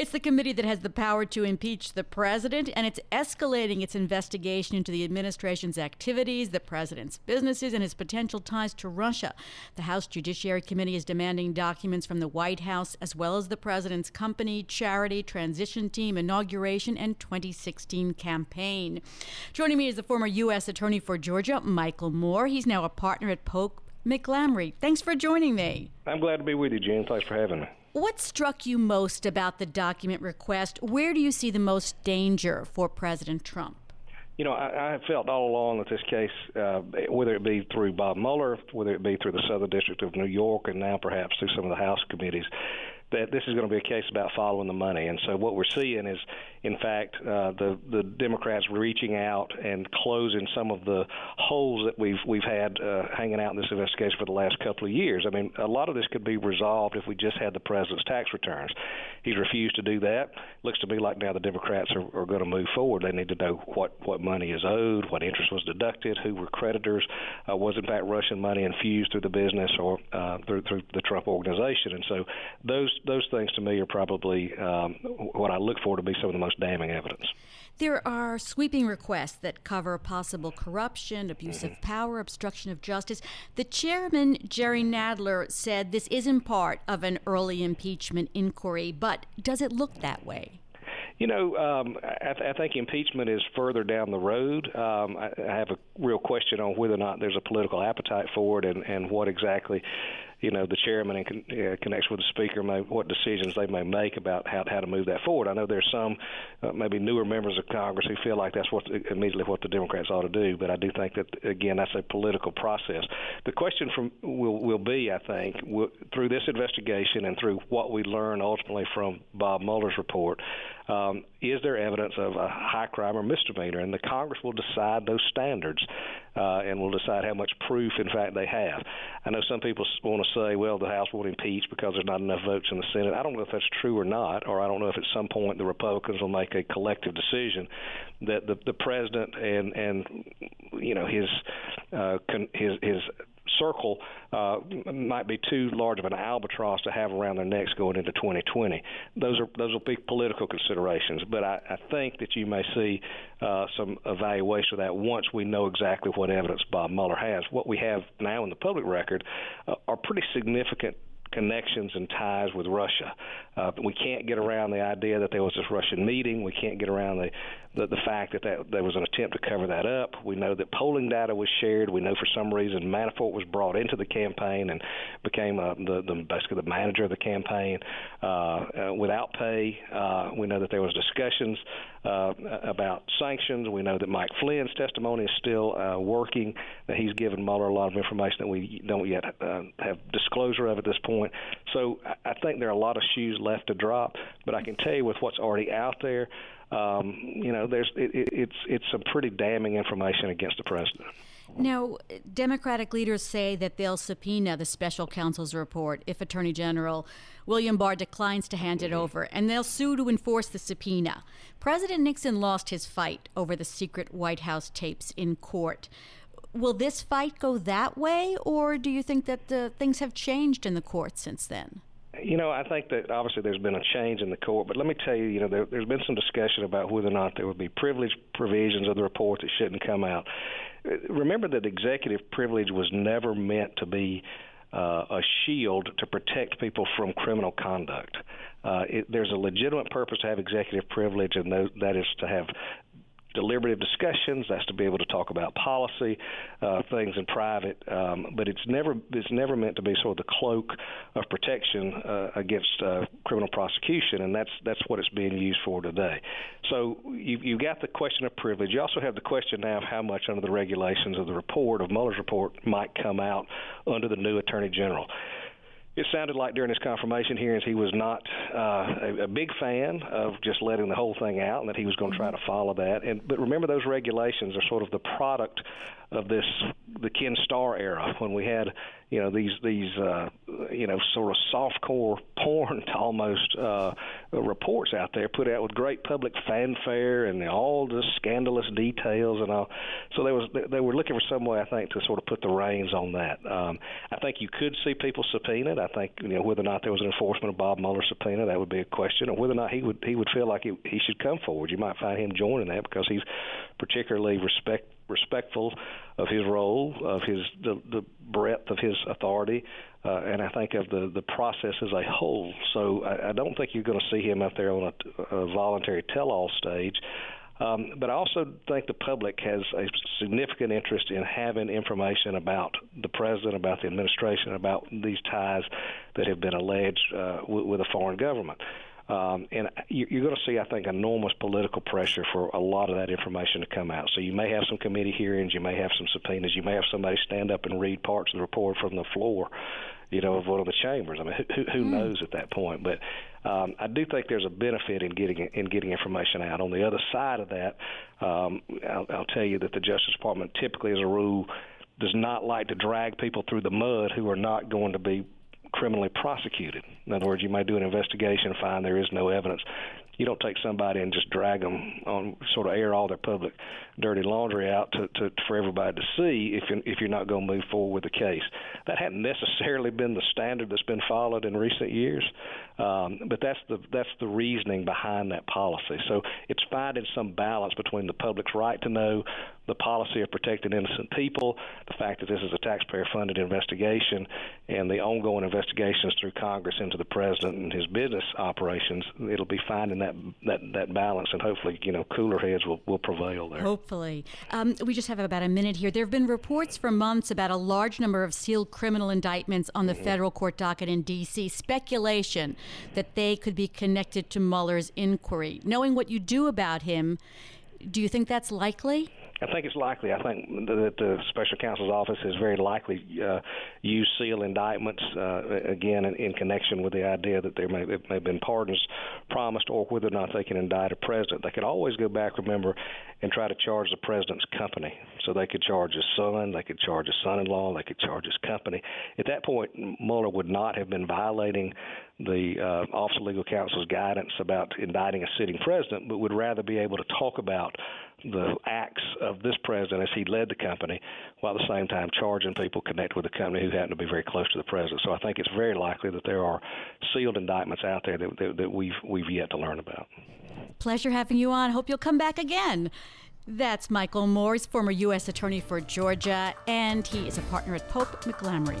It's the committee that has the power to impeach the president, and it's escalating its investigation into the administration's activities, the president's businesses, and his potential ties to Russia. The House Judiciary Committee is demanding documents from the White House, as well as the president's company, charity, transition team, inauguration, and 2016 campaign. Joining me is the former U.S. Attorney for Georgia, Michael Moore. He's now a partner at Pope McGlamry. Thanks for joining me. I'm glad to be with you, Jen. Thanks for having me. What struck you most about the document request? Where do you see the most danger for President Trump? You know, I, I have felt all along that this case, uh, whether it be through Bob Mueller, whether it be through the Southern District of New York, and now perhaps through some of the House committees, that this is going to be a case about following the money. And so what we're seeing is, in fact, uh, the the Democrats reaching out and closing some of the holes that we've we've had uh, hanging out in this investigation for the last couple of years. I mean, a lot of this could be resolved if we just had the president's tax returns. He's refused to do that. Looks to me like now the Democrats are, are going to move forward. They need to know what what money is owed, what interest was deducted, who were creditors, uh, was in fact Russian money infused through the business or uh, through through the Trump organization. And so those those things to me are probably um, what I look for to be some of the most damning evidence. There are sweeping requests that cover possible corruption, abuse mm-hmm. of power, obstruction of justice. The chairman, Jerry Nadler, said this isn't part of an early impeachment inquiry, but does it look that way? You know, um, I, th- I think impeachment is further down the road. Um, I, I have a real question on whether or not there's a political appetite for it and, and what exactly you know the chairman in con- uh, connection with the speaker may what decisions they may make about how how to move that forward. I know there's some uh, maybe newer members of Congress who feel like that's what immediately what the Democrats ought to do, but I do think that again that's a political process. The question from will will be I think will, through this investigation and through what we learn ultimately from Bob Mueller's report. Um, is there evidence of a high crime or misdemeanor? And the Congress will decide those standards uh, and will decide how much proof, in fact, they have. I know some people want to say, well, the House won't impeach because there's not enough votes in the Senate. I don't know if that's true or not, or I don't know if at some point the Republicans will make a collective decision that the the president and and you know his uh, con- his his circle uh, might be too large of an albatross to have around their necks going into 2020. Those are those will be political considerations, but I, I think that you may see uh, some evaluation of that once we know exactly what evidence Bob Mueller has. What we have now in the public record uh, are pretty significant connections and ties with Russia. Uh, we can't get around the idea that there was this Russian meeting. We can't get around the, the, the fact that, that there was an attempt to cover that up. We know that polling data was shared. We know for some reason Manafort was brought into the campaign and became uh, the, the basically the manager of the campaign uh, uh, without pay. Uh, we know that there was discussions uh, about sanctions. We know that Mike Flynn's testimony is still uh, working. That he's given Mueller a lot of information that we don't yet uh, have disclosure of at this point. So I think there are a lot of shoes left to drop. But I can tell you with what's already out there, um, you know, there's it, it's it's some pretty damning information against the president. Now, Democratic leaders say that they'll subpoena the special counsel's report if Attorney General William Barr declines to hand it over, and they'll sue to enforce the subpoena. President Nixon lost his fight over the secret White House tapes in court. Will this fight go that way, or do you think that the things have changed in the court since then? You know, I think that obviously there's been a change in the court, but let me tell you, you know, there, there's been some discussion about whether or not there would be privilege provisions of the report that shouldn't come out. Remember that executive privilege was never meant to be uh, a shield to protect people from criminal conduct. Uh, it, there's a legitimate purpose to have executive privilege, and those, that is to have deliberative discussions. That's to be able to talk about policy, uh, things in private. Um, but it's never it's never meant to be sort of the cloak of protection uh, against uh, criminal prosecution, and that's that's what it's being used for today. So you, you've got the question of privilege. You also have the question now of how much under the regulations of the report of Mueller's report might come out under the new Attorney General it sounded like during his confirmation hearings he was not uh, a, a big fan of just letting the whole thing out, and that he was going to try to follow that. And but remember, those regulations are sort of the product of this the Ken Starr era when we had you know these these uh, you know sort of soft core porn almost uh, reports out there put out with great public fanfare and all the scandalous details and all. So there was they were looking for some way I think to sort of put the reins on that. Um, I think you could see people subpoenaed. I think you know whether or not there was an enforcement of Bob Mueller's subpoena that would be a question, or whether or not he would he would feel like he, he should come forward. You might find him joining that because he's particularly respect respectful of his role, of his the, the breadth of his authority, uh, and I think of the the process as a whole. So I, I don't think you're going to see him out there on a, a voluntary tell-all stage. Um, but I also think the public has a significant interest in having information about the president, about the administration, about these ties that have been alleged uh, with, with a foreign government. Um, and you're going to see, I think, enormous political pressure for a lot of that information to come out. So you may have some committee hearings, you may have some subpoenas, you may have somebody stand up and read parts of the report from the floor, you know, of one of the chambers. I mean, who, who mm. knows at that point? But um, I do think there's a benefit in getting in getting information out. On the other side of that, um, I'll, I'll tell you that the Justice Department typically, as a rule, does not like to drag people through the mud who are not going to be criminally prosecuted. In other words, you may do an investigation, find there is no evidence. You don't take somebody and just drag them on, sort of air all their public dirty laundry out to, to for everybody to see if you're, if you're not going to move forward with the case. That hadn't necessarily been the standard that's been followed in recent years, um, but that's the that's the reasoning behind that policy. So it's finding some balance between the public's right to know the policy of protecting innocent people, the fact that this is a taxpayer-funded investigation, and the ongoing investigations through Congress into the president and his business operations. It'll be finding that that that balance, and hopefully, you know, cooler heads will, will prevail there. Hopefully, um, we just have about a minute here. There have been reports for months about a large number of sealed criminal indictments on the mm-hmm. federal court docket in D.C. Speculation that they could be connected to Mueller's inquiry. Knowing what you do about him, do you think that's likely? I think it's likely. I think that the special counsel's office has very likely uh, used seal indictments uh, again in, in, connection with the idea that there may, may have been pardons promised, or whether or not they can indict a president. They could always go back, remember, and try to charge the president's company. So they could charge his son, they could charge his son-in-law, they could charge his company. At that point, Mueller would not have been violating the uh, Office of Legal Counsel's guidance about indicting a sitting president, but would rather be able to talk about the acts of this president as he led the company, while at the same time charging people connected with the company who happen to be very close to the president. So I think it's very likely that there are sealed indictments out there that, that, that we've we've yet to learn about. Pleasure having you on. Hope you'll come back again. That's Michael Moore, former U.S. Attorney for Georgia, and he is a partner at Pope McGlamry.